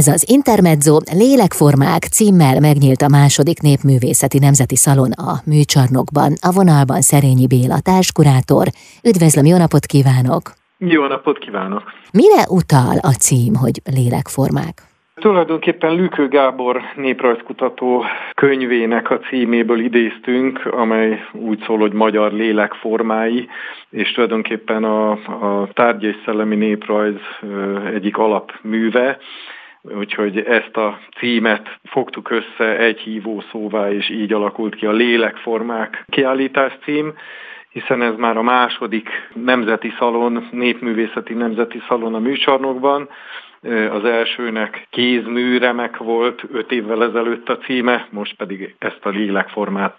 Ez az Intermezzo Lélekformák címmel megnyílt a második népművészeti nemzeti szalon a műcsarnokban. A vonalban Szerényi Béla társkurátor. Üdvözlöm, jó napot kívánok! Jó napot kívánok! Mire utal a cím, hogy Lélekformák? Tulajdonképpen Lükő Gábor néprajzkutató könyvének a címéből idéztünk, amely úgy szól, hogy Magyar lélekformái, és tulajdonképpen a, a tárgy és szellemi néprajz egyik alapműve, úgyhogy ezt a címet fogtuk össze egy hívó szóvá, és így alakult ki a Lélekformák kiállítás cím, hiszen ez már a második nemzeti szalon, népművészeti nemzeti szalon a műcsarnokban, az elsőnek kézműremek volt öt évvel ezelőtt a címe, most pedig ezt a lélekformát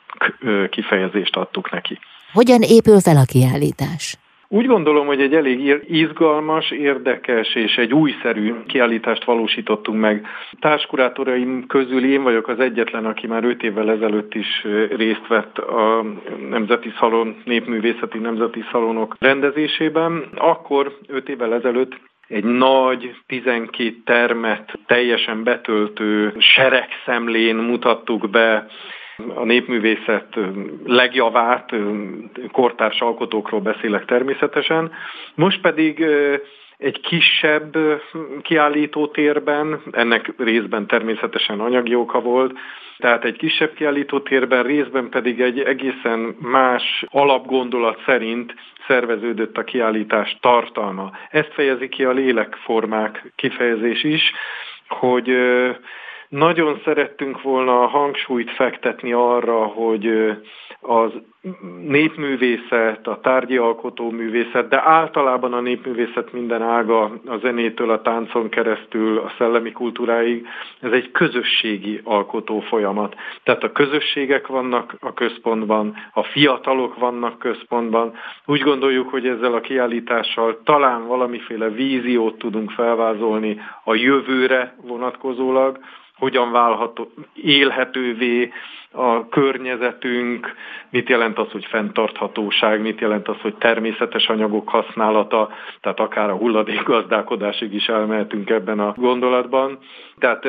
kifejezést adtuk neki. Hogyan épül fel a kiállítás? Úgy gondolom, hogy egy elég izgalmas, érdekes és egy újszerű kiállítást valósítottunk meg. Társkurátoraim közül én vagyok az egyetlen, aki már öt évvel ezelőtt is részt vett a Nemzeti Szalon, Népművészeti Nemzeti Szalonok rendezésében. Akkor, öt évvel ezelőtt egy nagy, 12 termet teljesen betöltő seregszemlén mutattuk be a népművészet legjavát, kortárs alkotókról beszélek természetesen. Most pedig egy kisebb kiállítótérben, ennek részben természetesen anyagi oka volt, tehát egy kisebb kiállítótérben, részben pedig egy egészen más alapgondolat szerint szerveződött a kiállítás tartalma. Ezt fejezi ki a lélekformák kifejezés is, hogy nagyon szerettünk volna a hangsúlyt fektetni arra, hogy az népművészet, a tárgyi alkotó művészet, de általában a népművészet minden ága, a zenétől a táncon keresztül, a szellemi kultúráig, ez egy közösségi alkotó folyamat. Tehát a közösségek vannak a központban, a fiatalok vannak központban. Úgy gondoljuk, hogy ezzel a kiállítással talán valamiféle víziót tudunk felvázolni a jövőre vonatkozólag, hogyan válhat élhetővé a környezetünk, mit jelent az, hogy fenntarthatóság, mit jelent az, hogy természetes anyagok használata, tehát akár a hulladékgazdálkodásig is elmehetünk ebben a gondolatban. Tehát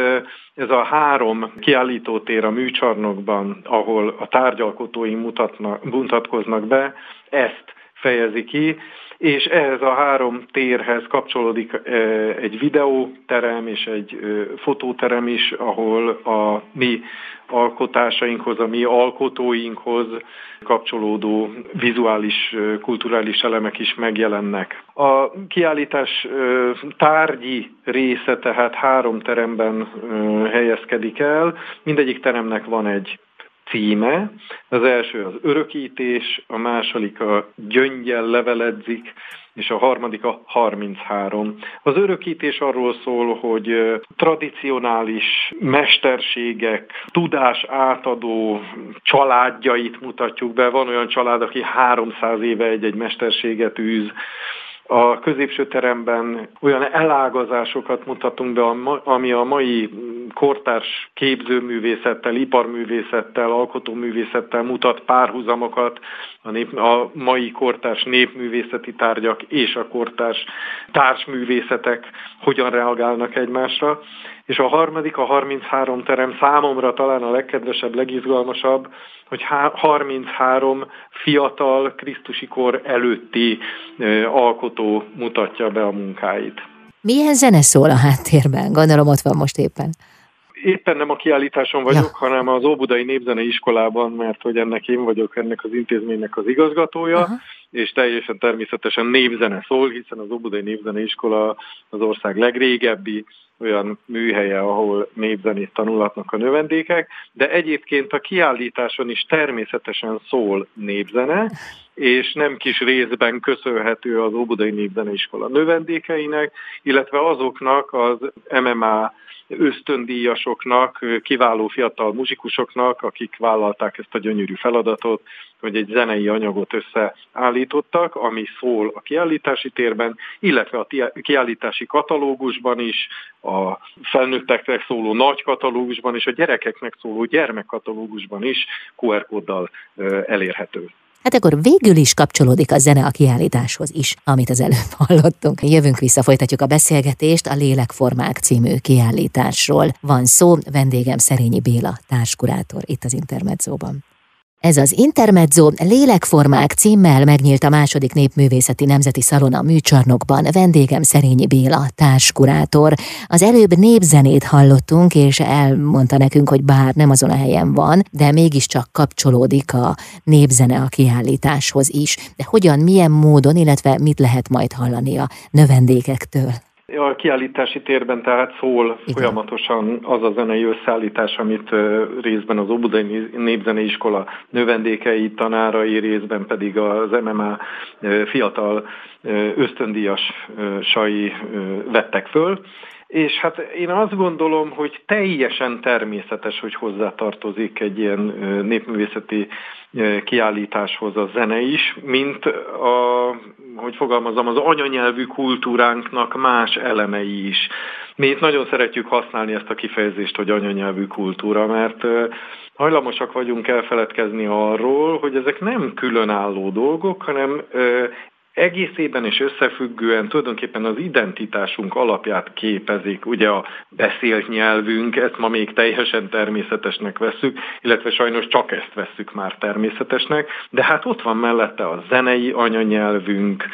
ez a három kiállítótér a műcsarnokban, ahol a tárgyalkotóink mutatnak, mutatkoznak be, ezt fejezi ki, és ehhez a három térhez kapcsolódik egy videóterem és egy fotóterem is, ahol a mi alkotásainkhoz, a mi alkotóinkhoz kapcsolódó vizuális, kulturális elemek is megjelennek. A kiállítás tárgyi része tehát három teremben helyezkedik el. Mindegyik teremnek van egy címe. Az első az örökítés, a második a gyöngyel leveledzik, és a harmadik a 33. Az örökítés arról szól, hogy tradicionális mesterségek, tudás átadó családjait mutatjuk be. Van olyan család, aki 300 éve egy-egy mesterséget űz, a középső teremben olyan elágazásokat mutatunk be, ami a mai kortárs képzőművészettel, iparművészettel, alkotóművészettel mutat párhuzamokat, a, nép, a mai kortárs népművészeti tárgyak és a kortárs társművészetek hogyan reagálnak egymásra. És a harmadik, a 33 terem számomra talán a legkedvesebb, legizgalmasabb, hogy 33 fiatal Krisztusi kor előtti alkotó mutatja be a munkáit. Milyen zene szól a háttérben? Gondolom ott van most éppen. Éppen nem a kiállításon vagyok, ja. hanem az Óbudai Népzene Iskolában, mert hogy ennek én vagyok ennek az intézménynek az igazgatója, Aha. és teljesen természetesen népzene szól, hiszen az Óbudai Népzene Iskola az ország legrégebbi olyan műhelye, ahol népzenét tanulhatnak a növendékek, de egyébként a kiállításon is természetesen szól népzene, és nem kis részben köszönhető az Óbudai Népzeneiskola növendékeinek, illetve azoknak az MMA ösztöndíjasoknak, kiváló fiatal muzsikusoknak, akik vállalták ezt a gyönyörű feladatot, hogy egy zenei anyagot összeállítottak, ami szól a kiállítási térben, illetve a kiállítási katalógusban is, a felnőtteknek szóló nagy katalógusban és a gyerekeknek szóló gyermekkatalógusban is QR kóddal elérhető. Hát akkor végül is kapcsolódik a zene a kiállításhoz is, amit az előbb hallottunk. Jövünk vissza, folytatjuk a beszélgetést a Lélekformák című kiállításról. Van szó, vendégem Szerényi Béla, társkurátor itt az Intermedzóban. Ez az Intermezzo Lélekformák címmel megnyílt a második népművészeti nemzeti szalon a műcsarnokban. Vendégem Szerényi Béla, társkurátor. Az előbb népzenét hallottunk, és elmondta nekünk, hogy bár nem azon a helyen van, de mégiscsak kapcsolódik a népzene a kiállításhoz is. De hogyan, milyen módon, illetve mit lehet majd hallani a növendékektől? A kiállítási térben tehát szól Igen. folyamatosan az a zenei összeállítás, amit részben az Óbudai Népzeneiskola növendékei, tanárai, részben pedig az MMA fiatal ösztöndíjas sai vettek föl. És hát én azt gondolom, hogy teljesen természetes, hogy hozzátartozik egy ilyen népművészeti kiállításhoz a zene is, mint a, hogy fogalmazom, az anyanyelvű kultúránknak más elemei is. Mi itt nagyon szeretjük használni ezt a kifejezést, hogy anyanyelvű kultúra, mert hajlamosak vagyunk elfeledkezni arról, hogy ezek nem különálló dolgok, hanem egészében és összefüggően tulajdonképpen az identitásunk alapját képezik. Ugye a beszélt nyelvünk, ezt ma még teljesen természetesnek veszük, illetve sajnos csak ezt veszük már természetesnek, de hát ott van mellette a zenei anyanyelvünk,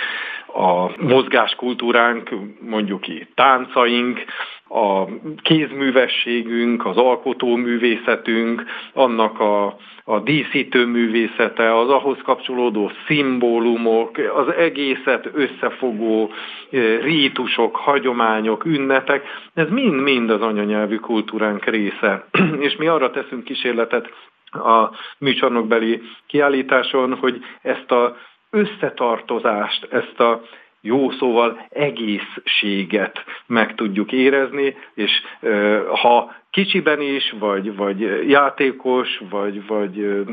a mozgáskultúránk, mondjuk ki táncaink, a kézművességünk, az alkotóművészetünk, annak a a díszítő művészete, az ahhoz kapcsolódó szimbólumok, az egészet összefogó eh, rítusok, hagyományok, ünnepek, ez mind-mind az anyanyelvű kultúránk része. És mi arra teszünk kísérletet a műcsarnokbeli kiállításon, hogy ezt a összetartozást, ezt a jó szóval egészséget meg tudjuk érezni, és ha kicsiben is, vagy, vagy játékos, vagy, vagy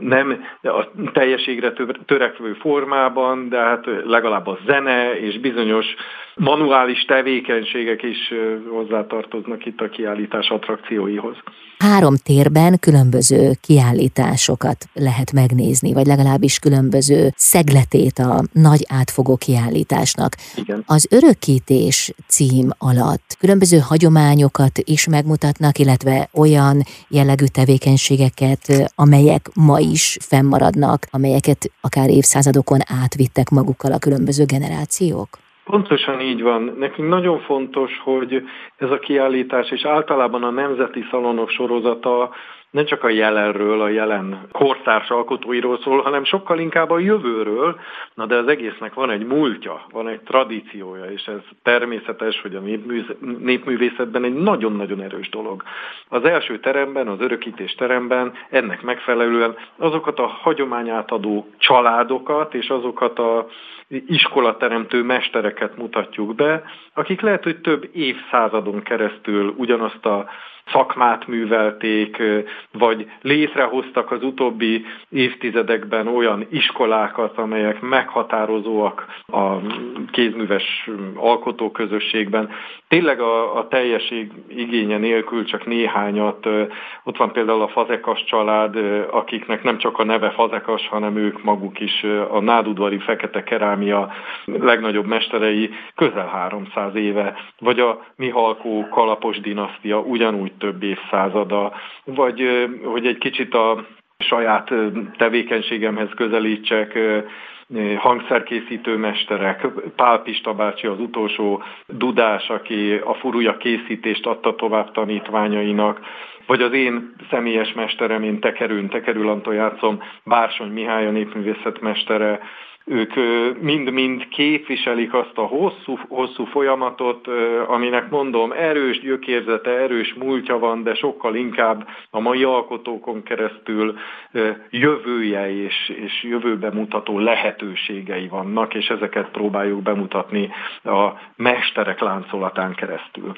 nem a teljességre törekvő formában, de hát legalább a zene és bizonyos manuális tevékenységek is hozzátartoznak itt a kiállítás attrakcióihoz. Három térben különböző kiállításokat lehet megnézni, vagy legalábbis különböző szegletét a nagy átfogó kiállításnak. Igen. Az örökítés cím alatt különböző hagyományokat is megmutatnak, illetve olyan jellegű tevékenységeket, amelyek ma is fennmaradnak, amelyeket akár évszázadokon átvittek magukkal a különböző generációk? Pontosan így van. Nekünk nagyon fontos, hogy ez a kiállítás és általában a Nemzeti Szalonok sorozata nem csak a jelenről, a jelen kortárs alkotóiról szól, hanem sokkal inkább a jövőről, na de az egésznek van egy múltja, van egy tradíciója, és ez természetes, hogy a népművészetben egy nagyon-nagyon erős dolog. Az első teremben, az örökítés teremben ennek megfelelően azokat a hagyományátadó családokat és azokat a iskolateremtő mestereket mutatjuk be, akik lehet, hogy több évszázadon keresztül ugyanazt a szakmát művelték, vagy létrehoztak az utóbbi évtizedekben olyan iskolákat, amelyek meghatározóak a kézműves alkotóközösségben. Tényleg a, a teljesség igénye nélkül csak néhányat, ott van például a Fazekas család, akiknek nem csak a neve Fazekas, hanem ők maguk is a nádudvari fekete kerámia legnagyobb mesterei közel 300 éve, vagy a Mihalkó kalapos dinasztia ugyanúgy több évszázada, vagy hogy egy kicsit a saját tevékenységemhez közelítsek, hangszerkészítő mesterek, Pál Pista bácsi az utolsó dudás, aki a furúja készítést adta tovább tanítványainak, vagy az én személyes mesterem, én Tekerőn, Tekerül Anton játszom, Bársony Mihály a népművészetmestere, ők mind-mind képviselik azt a hosszú, hosszú folyamatot, aminek mondom, erős gyökérzete, erős múltja van, de sokkal inkább a mai alkotókon keresztül jövője és, és jövőbe mutató lehetőségei vannak, és ezeket próbáljuk bemutatni a mesterek láncolatán keresztül.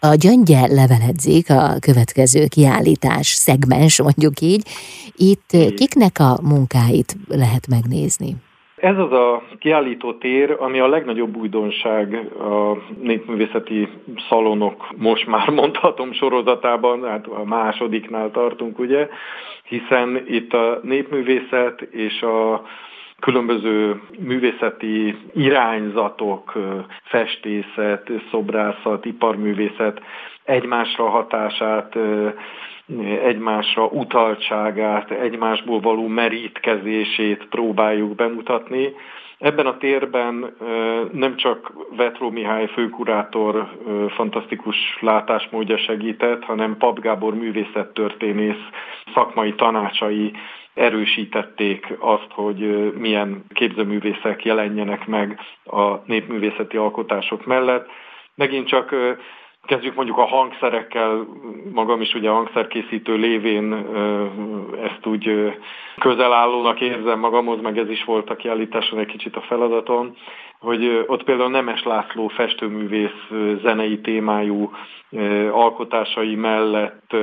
A gyöngye leveledzik a következő kiállítás szegmens, mondjuk így. Itt kiknek a munkáit lehet megnézni? Ez az a kiállító tér, ami a legnagyobb újdonság a népművészeti szalonok most már mondhatom sorozatában, hát a másodiknál tartunk ugye, hiszen itt a népművészet és a különböző művészeti irányzatok, festészet, szobrászat, iparművészet egymásra hatását, egymásra utaltságát, egymásból való merítkezését próbáljuk bemutatni. Ebben a térben nem csak Vetró Mihály főkurátor fantasztikus látásmódja segített, hanem Pap Gábor művészettörténész szakmai tanácsai erősítették azt, hogy milyen képzőművészek jelenjenek meg a népművészeti alkotások mellett. Megint csak Kezdjük mondjuk a hangszerekkel, magam is ugye hangszerkészítő lévén ezt úgy közelállónak érzem magamhoz, meg ez is volt a kiállításon egy kicsit a feladatom, hogy ott például Nemes László festőművész zenei témájú alkotásai mellett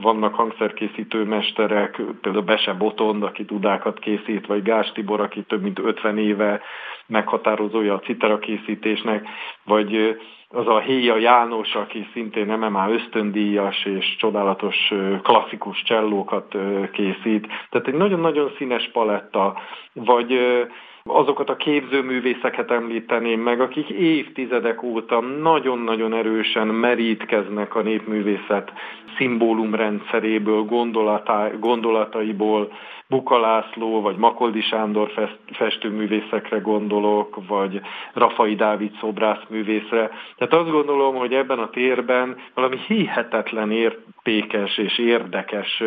vannak hangszerkészítő mesterek, például Bese Botond, aki dudákat készít, vagy Gás Tibor, aki több mint 50 éve meghatározója a citera készítésnek, vagy az a Héja János, aki szintén MMA ösztöndíjas és csodálatos klasszikus csellókat készít. Tehát egy nagyon-nagyon színes paletta, vagy azokat a képzőművészeket említeném meg, akik évtizedek óta nagyon-nagyon erősen merítkeznek a népművészet szimbólumrendszeréből, gondolataiból, Buka László, vagy Makoldi Sándor festőművészekre gondolok, vagy Rafai Dávid szobrászművészre. Tehát azt gondolom, hogy ebben a térben valami hihetetlen értékes és érdekes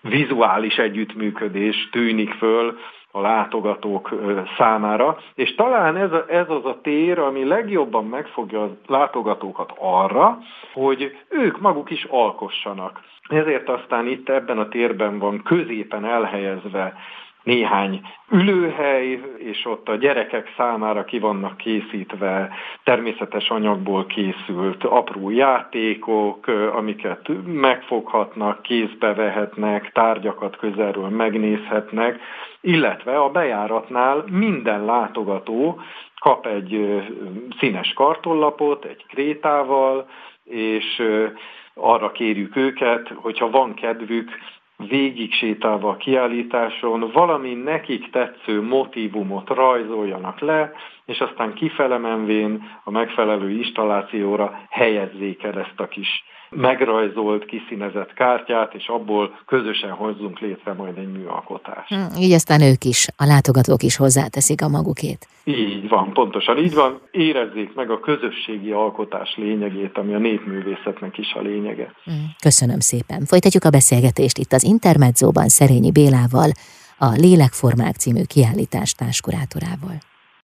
vizuális együttműködés tűnik föl, a látogatók számára, és talán ez, a, ez az a tér, ami legjobban megfogja a látogatókat arra, hogy ők maguk is alkossanak. Ezért aztán itt ebben a térben van középen elhelyezve néhány ülőhely, és ott a gyerekek számára ki vannak készítve természetes anyagból készült apró játékok, amiket megfoghatnak, kézbe vehetnek, tárgyakat közelről megnézhetnek, illetve a bejáratnál minden látogató kap egy színes kartonlapot, egy krétával, és arra kérjük őket, hogyha van kedvük, végig sétálva a kiállításon valami nekik tetsző motivumot rajzoljanak le, és aztán kifele menvén a megfelelő installációra helyezzék el ezt a kis megrajzolt, kiszínezett kártyát, és abból közösen hozzunk létre majd egy műalkotást. Hm, így aztán ők is, a látogatók is hozzáteszik a magukét. Így van, pontosan így van. Érezzék meg a közösségi alkotás lényegét, ami a népművészetnek is a lényege. Hm, köszönöm szépen. Folytatjuk a beszélgetést itt az Intermedzóban Szerényi Bélával, a Lélekformák című kiállítás társkurátorával.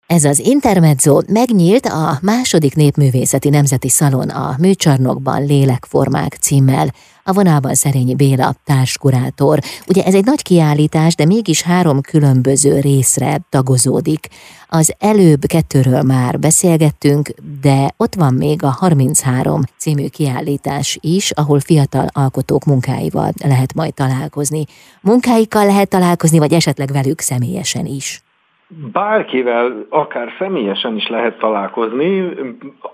Ez az Intermezzo megnyílt a második népművészeti nemzeti szalon a Műcsarnokban Lélekformák címmel. A vonalban Szerényi Béla társkurátor. Ugye ez egy nagy kiállítás, de mégis három különböző részre tagozódik. Az előbb kettőről már beszélgettünk, de ott van még a 33 című kiállítás is, ahol fiatal alkotók munkáival lehet majd találkozni. Munkáikkal lehet találkozni, vagy esetleg velük személyesen is. Bárkivel, akár személyesen is lehet találkozni,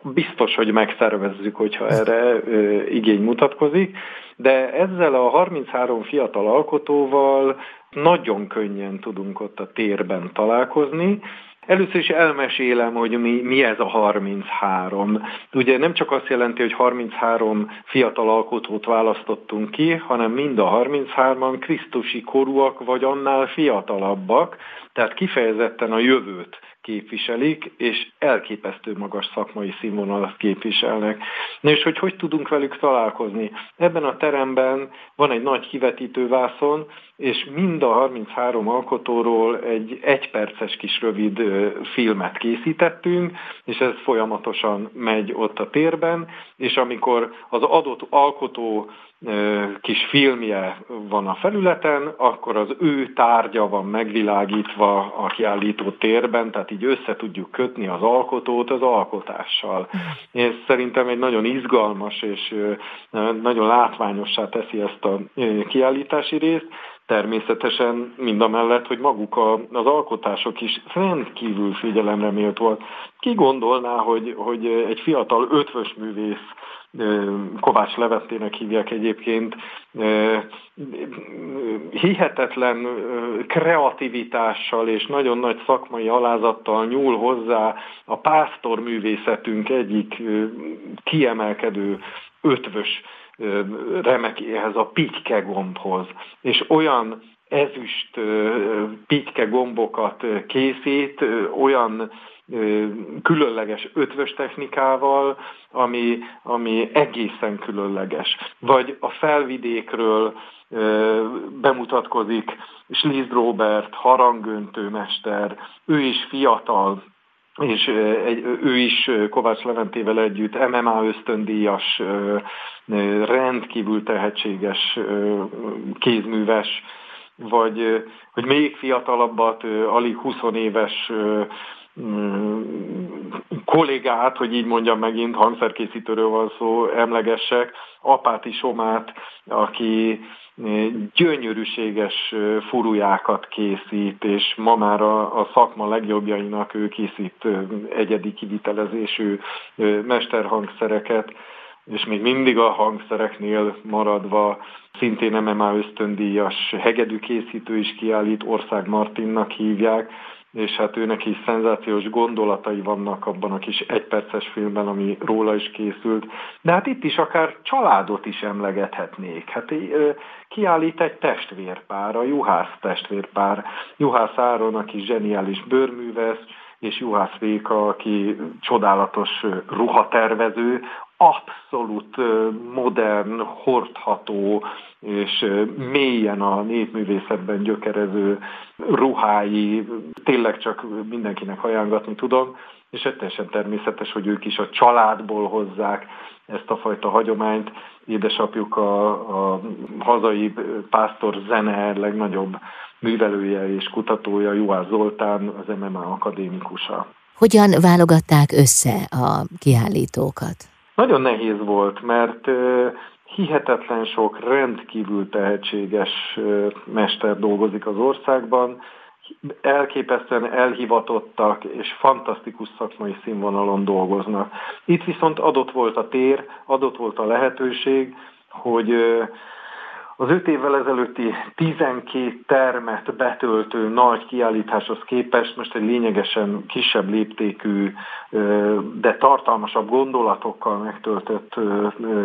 biztos, hogy megszervezzük, hogyha erre igény mutatkozik, de ezzel a 33 fiatal alkotóval nagyon könnyen tudunk ott a térben találkozni, Először is elmesélem, hogy mi, mi ez a 33. Ugye nem csak azt jelenti, hogy 33 fiatal alkotót választottunk ki, hanem mind a 33-an krisztusi korúak, vagy annál fiatalabbak, tehát kifejezetten a jövőt képviselik, és elképesztő magas szakmai színvonalat képviselnek. Na és hogy hogy tudunk velük találkozni? Ebben a teremben van egy nagy kivetítő vászon, és mind a 33 alkotóról egy egyperces kis rövid filmet készítettünk, és ez folyamatosan megy ott a térben, és amikor az adott alkotó kis filmje van a felületen, akkor az ő tárgya van megvilágítva a kiállító térben, tehát így össze tudjuk kötni az alkotót az alkotással. Ez szerintem egy nagyon izgalmas és nagyon látványossá teszi ezt a kiállítási részt, természetesen mind a mellett, hogy maguk a, az alkotások is rendkívül figyelemre méltóak. Ki gondolná, hogy, hogy egy fiatal ötvös művész Kovács Levettének hívják egyébként, hihetetlen kreativitással és nagyon nagy szakmai alázattal nyúl hozzá a pásztor művészetünk egyik kiemelkedő ötvös remekéhez, a pitke gombhoz. És olyan ezüst pitke gombokat készít, olyan különleges ötvös technikával, ami, ami egészen különleges. Vagy a felvidékről bemutatkozik Slizd Robert, harangöntőmester, ő is fiatal, és egy, ő is Kovács Leventével együtt MMA ösztöndíjas, rendkívül tehetséges kézműves, vagy hogy még fiatalabbat, alig 20 éves kollégát, hogy így mondjam megint, hangszerkészítőről van szó, emlegessek, Apáti Somát, aki gyönyörűséges furujákat készít, és ma már a, a szakma legjobbjainak ő készít egyedi kivitelezésű mesterhangszereket, és még mindig a hangszereknél maradva szintén MMA ösztöndíjas hegedűkészítő is kiállít, Ország Martinnak hívják, és hát őnek is szenzációs gondolatai vannak abban a kis egyperces filmben, ami róla is készült. De hát itt is akár családot is emlegethetnék. Hát kiállít egy testvérpár, a Juhász testvérpár. Juhász Áron, aki zseniális bőrművész, és Juhász Véka, aki csodálatos ruhatervező, abszolút modern, hordható és mélyen a népművészetben gyökerező ruhái, tényleg csak mindenkinek ajánlatni tudom, és teljesen természetes, hogy ők is a családból hozzák ezt a fajta hagyományt. Édesapjuk a, a hazai pásztor zene legnagyobb művelője és kutatója, Juhász Zoltán, az MMA akadémikusa. Hogyan válogatták össze a kiállítókat? Nagyon nehéz volt, mert hihetetlen sok rendkívül tehetséges mester dolgozik az országban, elképesztően elhivatottak és fantasztikus szakmai színvonalon dolgoznak. Itt viszont adott volt a tér, adott volt a lehetőség, hogy az öt évvel ezelőtti 12 termet betöltő nagy kiállításhoz képest most egy lényegesen kisebb léptékű, de tartalmasabb gondolatokkal megtöltött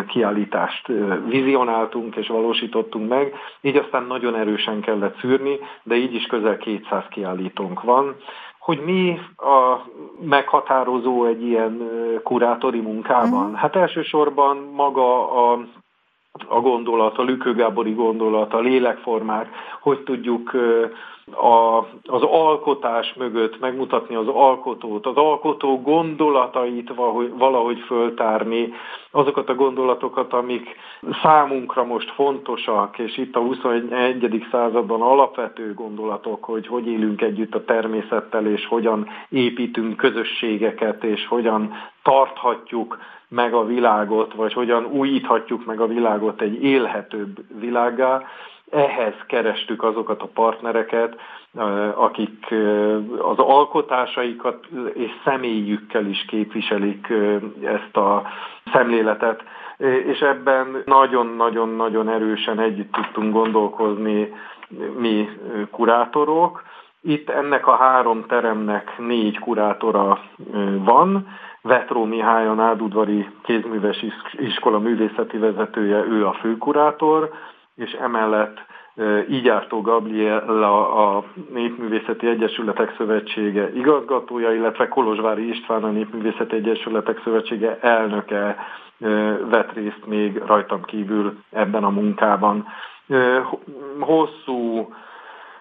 kiállítást vizionáltunk és valósítottunk meg, így aztán nagyon erősen kellett szűrni, de így is közel 200 kiállítónk van hogy mi a meghatározó egy ilyen kurátori munkában? Mhm. Hát elsősorban maga a a gondolat, a Lükő Gábori gondolat, a lélekformák, hogy tudjuk a, az alkotás mögött megmutatni az alkotót, az alkotó gondolatait valahogy, valahogy föltárni, azokat a gondolatokat, amik számunkra most fontosak, és itt a 21. században alapvető gondolatok, hogy hogy élünk együtt a természettel, és hogyan építünk közösségeket, és hogyan tarthatjuk meg a világot, vagy hogyan újíthatjuk meg a világot egy élhetőbb világá. Ehhez kerestük azokat a partnereket, akik az alkotásaikat és személyükkel is képviselik ezt a szemléletet, és ebben nagyon-nagyon-nagyon erősen együtt tudtunk gondolkozni mi kurátorok. Itt ennek a három teremnek négy kurátora van, Vetró Mihály, a Nádudvari Kézműves Iskola művészeti vezetője, ő a főkurátor, és emellett Ígyártó Gabriella a Népművészeti Egyesületek Szövetsége igazgatója, illetve Kolozsvári István a Népművészeti Egyesületek Szövetsége elnöke vett részt még rajtam kívül ebben a munkában. Hosszú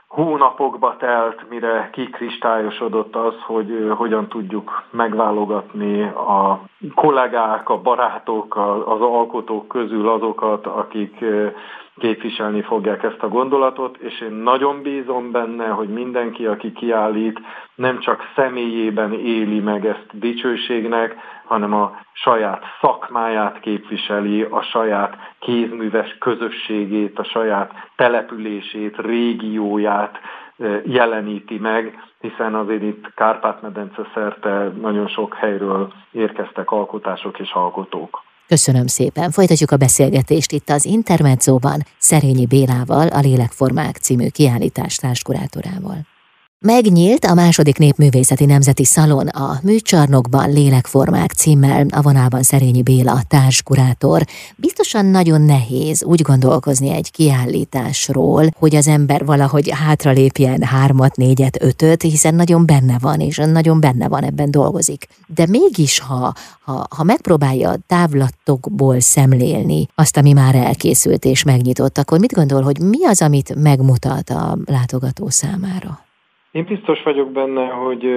hónapokba telt, mire kikristályosodott az, hogy hogyan tudjuk megválogatni a kollégák, a barátok, az alkotók közül azokat, akik képviselni fogják ezt a gondolatot, és én nagyon bízom benne, hogy mindenki, aki kiállít, nem csak személyében éli meg ezt dicsőségnek, hanem a saját szakmáját képviseli, a saját kézműves közösségét, a saját települését, régióját jeleníti meg, hiszen azért itt Kárpát-medence szerte nagyon sok helyről érkeztek alkotások és alkotók. Köszönöm szépen. Folytatjuk a beszélgetést itt az Intermedzóban Szerényi Bélával, a Lélekformák című kiállítás társkurátorával. Megnyílt a második népművészeti nemzeti szalon a Műcsarnokban Lélekformák címmel, a vonában Szerényi Béla társkurátor. Biztosan nagyon nehéz úgy gondolkozni egy kiállításról, hogy az ember valahogy hátralépjen hármat, négyet, ötöt, hiszen nagyon benne van, és nagyon benne van, ebben dolgozik. De mégis, ha, ha, ha megpróbálja távlatokból szemlélni azt, ami már elkészült és megnyitott, akkor mit gondol, hogy mi az, amit megmutat a látogató számára? Én biztos vagyok benne, hogy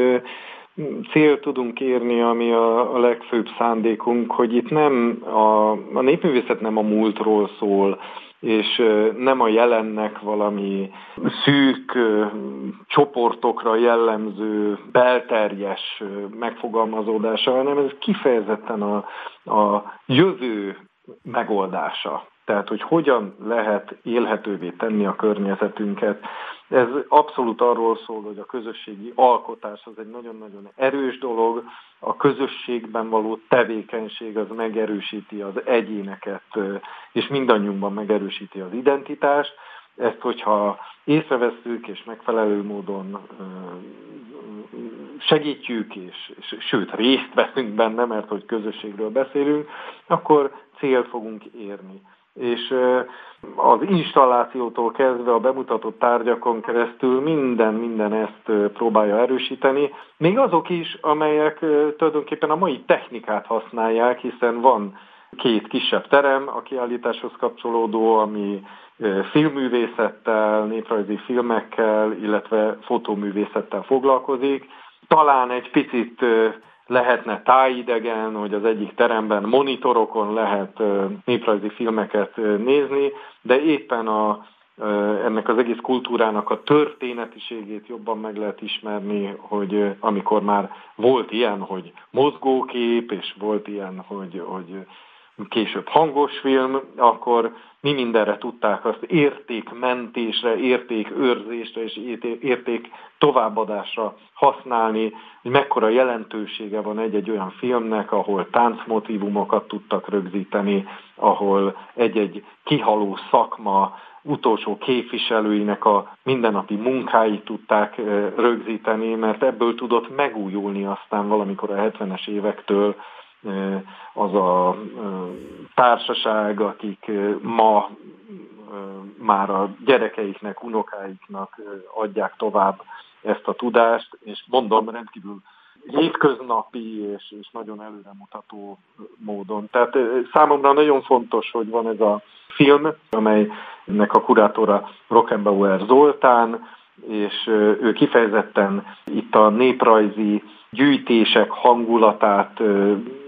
cél tudunk érni, ami a, a legfőbb szándékunk, hogy itt nem a, a népművészet nem a múltról szól, és nem a jelennek valami szűk csoportokra jellemző belterjes megfogalmazódása, hanem ez kifejezetten a, a jövő megoldása. Tehát, hogy hogyan lehet élhetővé tenni a környezetünket, ez abszolút arról szól, hogy a közösségi alkotás az egy nagyon-nagyon erős dolog, a közösségben való tevékenység az megerősíti az egyéneket, és mindannyiunkban megerősíti az identitást. Ezt, hogyha észrevesszük és megfelelő módon segítjük, és, és sőt részt veszünk benne, mert hogy közösségről beszélünk, akkor célt fogunk érni és az installációtól kezdve a bemutatott tárgyakon keresztül minden, minden ezt próbálja erősíteni, még azok is, amelyek tulajdonképpen a mai technikát használják, hiszen van két kisebb terem a kiállításhoz kapcsolódó, ami filmművészettel, néprajzi filmekkel, illetve fotóművészettel foglalkozik. Talán egy picit lehetne tájidegen, hogy az egyik teremben monitorokon lehet néprajzi filmeket nézni, de éppen a, ennek az egész kultúrának a történetiségét jobban meg lehet ismerni, hogy amikor már volt ilyen, hogy mozgókép, és volt ilyen, hogy, hogy később hangos film, akkor mi mindenre tudták azt értékmentésre, értékőrzésre és érték továbbadásra használni, hogy mekkora jelentősége van egy-egy olyan filmnek, ahol táncmotívumokat tudtak rögzíteni, ahol egy-egy kihaló szakma utolsó képviselőinek a mindennapi munkáit tudták rögzíteni, mert ebből tudott megújulni aztán valamikor a 70-es évektől az a társaság, akik ma már a gyerekeiknek, unokáiknak adják tovább ezt a tudást, és mondom, rendkívül hétköznapi és, és nagyon előremutató módon. Tehát számomra nagyon fontos, hogy van ez a film, amelynek a kurátora Rockenbauer Zoltán, és ő kifejezetten itt a néprajzi gyűjtések hangulatát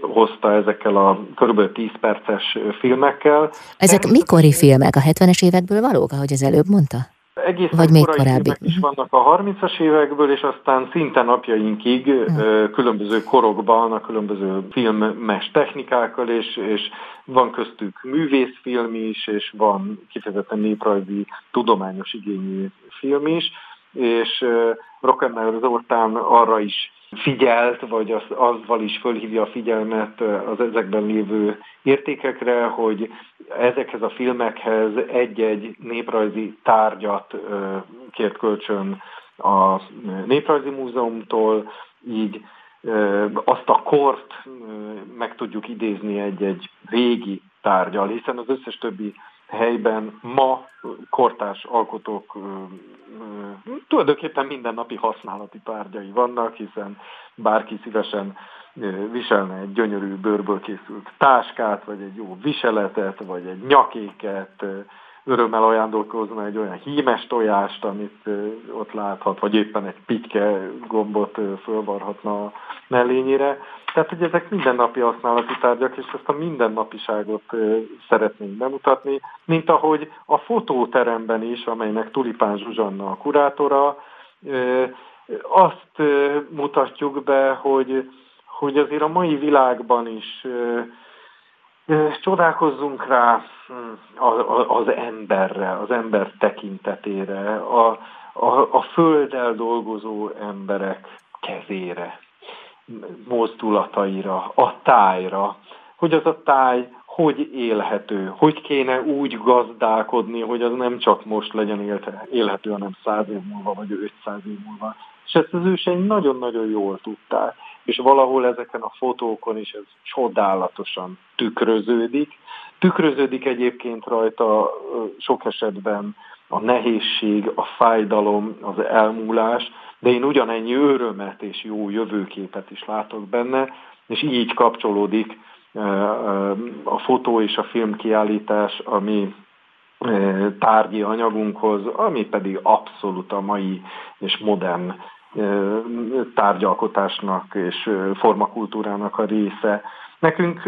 hozta ezekkel a kb. 10 perces filmekkel. Ezek mikori filmek? A 70-es évekből valók, ahogy az előbb mondta? Egész Vagy még korábbi? is vannak a 30-as évekből, és aztán szinte napjainkig hmm. különböző korokban, a különböző filmes technikákkal, és, és van köztük művészfilm is, és van kifejezetten néprajzi, tudományos igényű film is, és Rockefeller Zoltán arra is figyelt, vagy az, azzal is fölhívja a figyelmet az ezekben lévő értékekre, hogy ezekhez a filmekhez egy-egy néprajzi tárgyat kért kölcsön a Néprajzi Múzeumtól, így azt a kort meg tudjuk idézni egy-egy régi tárgyal, hiszen az összes többi helyben ma kortárs alkotók tulajdonképpen mindennapi használati tárgyai vannak, hiszen bárki szívesen viselne egy gyönyörű bőrből készült táskát, vagy egy jó viseletet, vagy egy nyakéket, örömmel ajándolkozna egy olyan hímes tojást, amit ott láthat, vagy éppen egy pitke gombot fölvarhatna a mellényére. Tehát, hogy ezek mindennapi használati tárgyak, és ezt a mindennapiságot szeretnénk bemutatni, mint ahogy a fotóteremben is, amelynek Tulipán Zsuzsanna a kurátora, azt mutatjuk be, hogy, hogy azért a mai világban is csodálkozzunk rá hm, az emberre, az ember tekintetére, a, a, a földdel dolgozó emberek kezére, mozdulataira, a tájra, hogy az a táj hogy élhető, hogy kéne úgy gazdálkodni, hogy az nem csak most legyen élhető, hanem száz év múlva, vagy 500 év múlva. És ezt az őseink nagyon-nagyon jól tudták, és valahol ezeken a fotókon is ez csodálatosan tükröződik. Tükröződik egyébként rajta sok esetben a nehézség, a fájdalom, az elmúlás, de én ugyanennyi örömet és jó jövőképet is látok benne, és így kapcsolódik a fotó és a film kiállítás, ami tárgyi anyagunkhoz, ami pedig abszolút a mai és modern tárgyalkotásnak és formakultúrának a része. Nekünk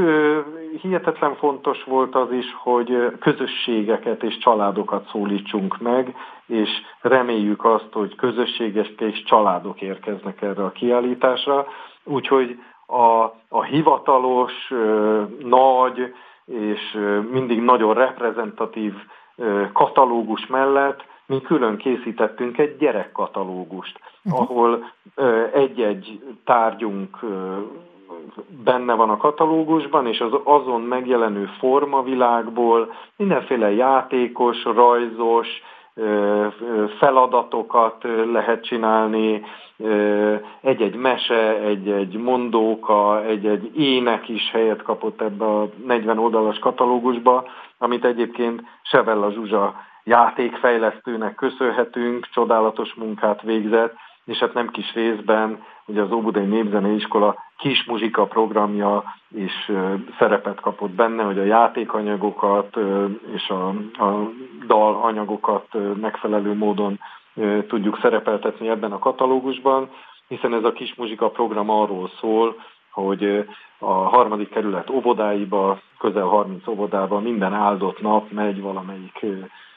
hihetetlen fontos volt az is, hogy közösségeket és családokat szólítsunk meg, és reméljük azt, hogy közösségek és családok érkeznek erre a kiállításra. Úgyhogy a, a hivatalos, nagy és mindig nagyon reprezentatív katalógus mellett mi külön készítettünk egy gyerekkatalógust, uh-huh. ahol egy-egy tárgyunk benne van a katalógusban, és az azon megjelenő formavilágból mindenféle játékos, rajzos, feladatokat lehet csinálni, egy-egy mese, egy-egy mondóka, egy-egy ének is helyet kapott ebbe a 40 oldalas katalógusba, amit egyébként Sevella Zsuzsa játékfejlesztőnek köszönhetünk, csodálatos munkát végzett, és hát nem kis részben ugye az Óbudai Népzeneiskola kis muzsika programja is szerepet kapott benne, hogy a játékanyagokat és a, a dalanyagokat megfelelő módon tudjuk szerepeltetni ebben a katalógusban, hiszen ez a kis muzsika program arról szól, hogy a harmadik kerület óvodáiba, közel 30 óvodába minden áldott nap megy valamelyik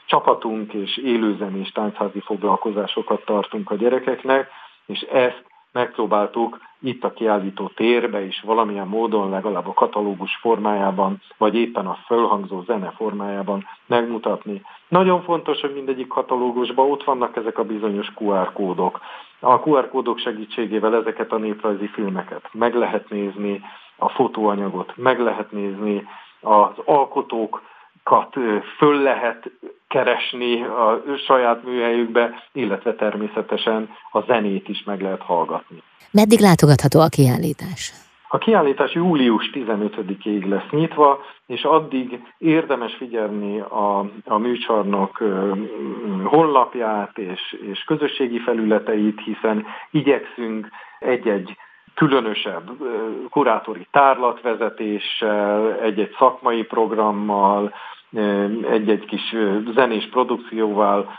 csapatunk, és élőzenés táncházi foglalkozásokat tartunk a gyerekeknek, és ezt megpróbáltuk itt a kiállító térbe is valamilyen módon, legalább a katalógus formájában, vagy éppen a fölhangzó zene formájában megmutatni. Nagyon fontos, hogy mindegyik katalógusban ott vannak ezek a bizonyos QR kódok. A QR kódok segítségével ezeket a néprajzi filmeket meg lehet nézni, a fotóanyagot meg lehet nézni, az alkotók föl lehet keresni a saját műhelyükbe, illetve természetesen a zenét is meg lehet hallgatni. Meddig látogatható a kiállítás? A kiállítás július 15-ig lesz nyitva, és addig érdemes figyelni a, a műcsarnok honlapját és, és közösségi felületeit, hiszen igyekszünk egy-egy különösebb kurátori tárlatvezetéssel, egy-egy szakmai programmal, egy-egy kis zenés produkcióval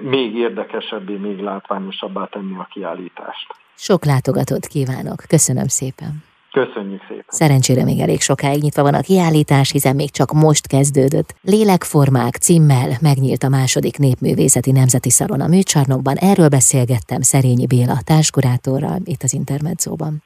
még érdekesebbé, még látványosabbá tenni a kiállítást. Sok látogatót kívánok. Köszönöm szépen. Köszönjük szépen. Szerencsére még elég sokáig nyitva van a kiállítás, hiszen még csak most kezdődött. Lélekformák címmel megnyílt a második népművészeti nemzeti szalon a műcsarnokban. Erről beszélgettem Szerényi Béla társkurátorral itt az Intermedzóban.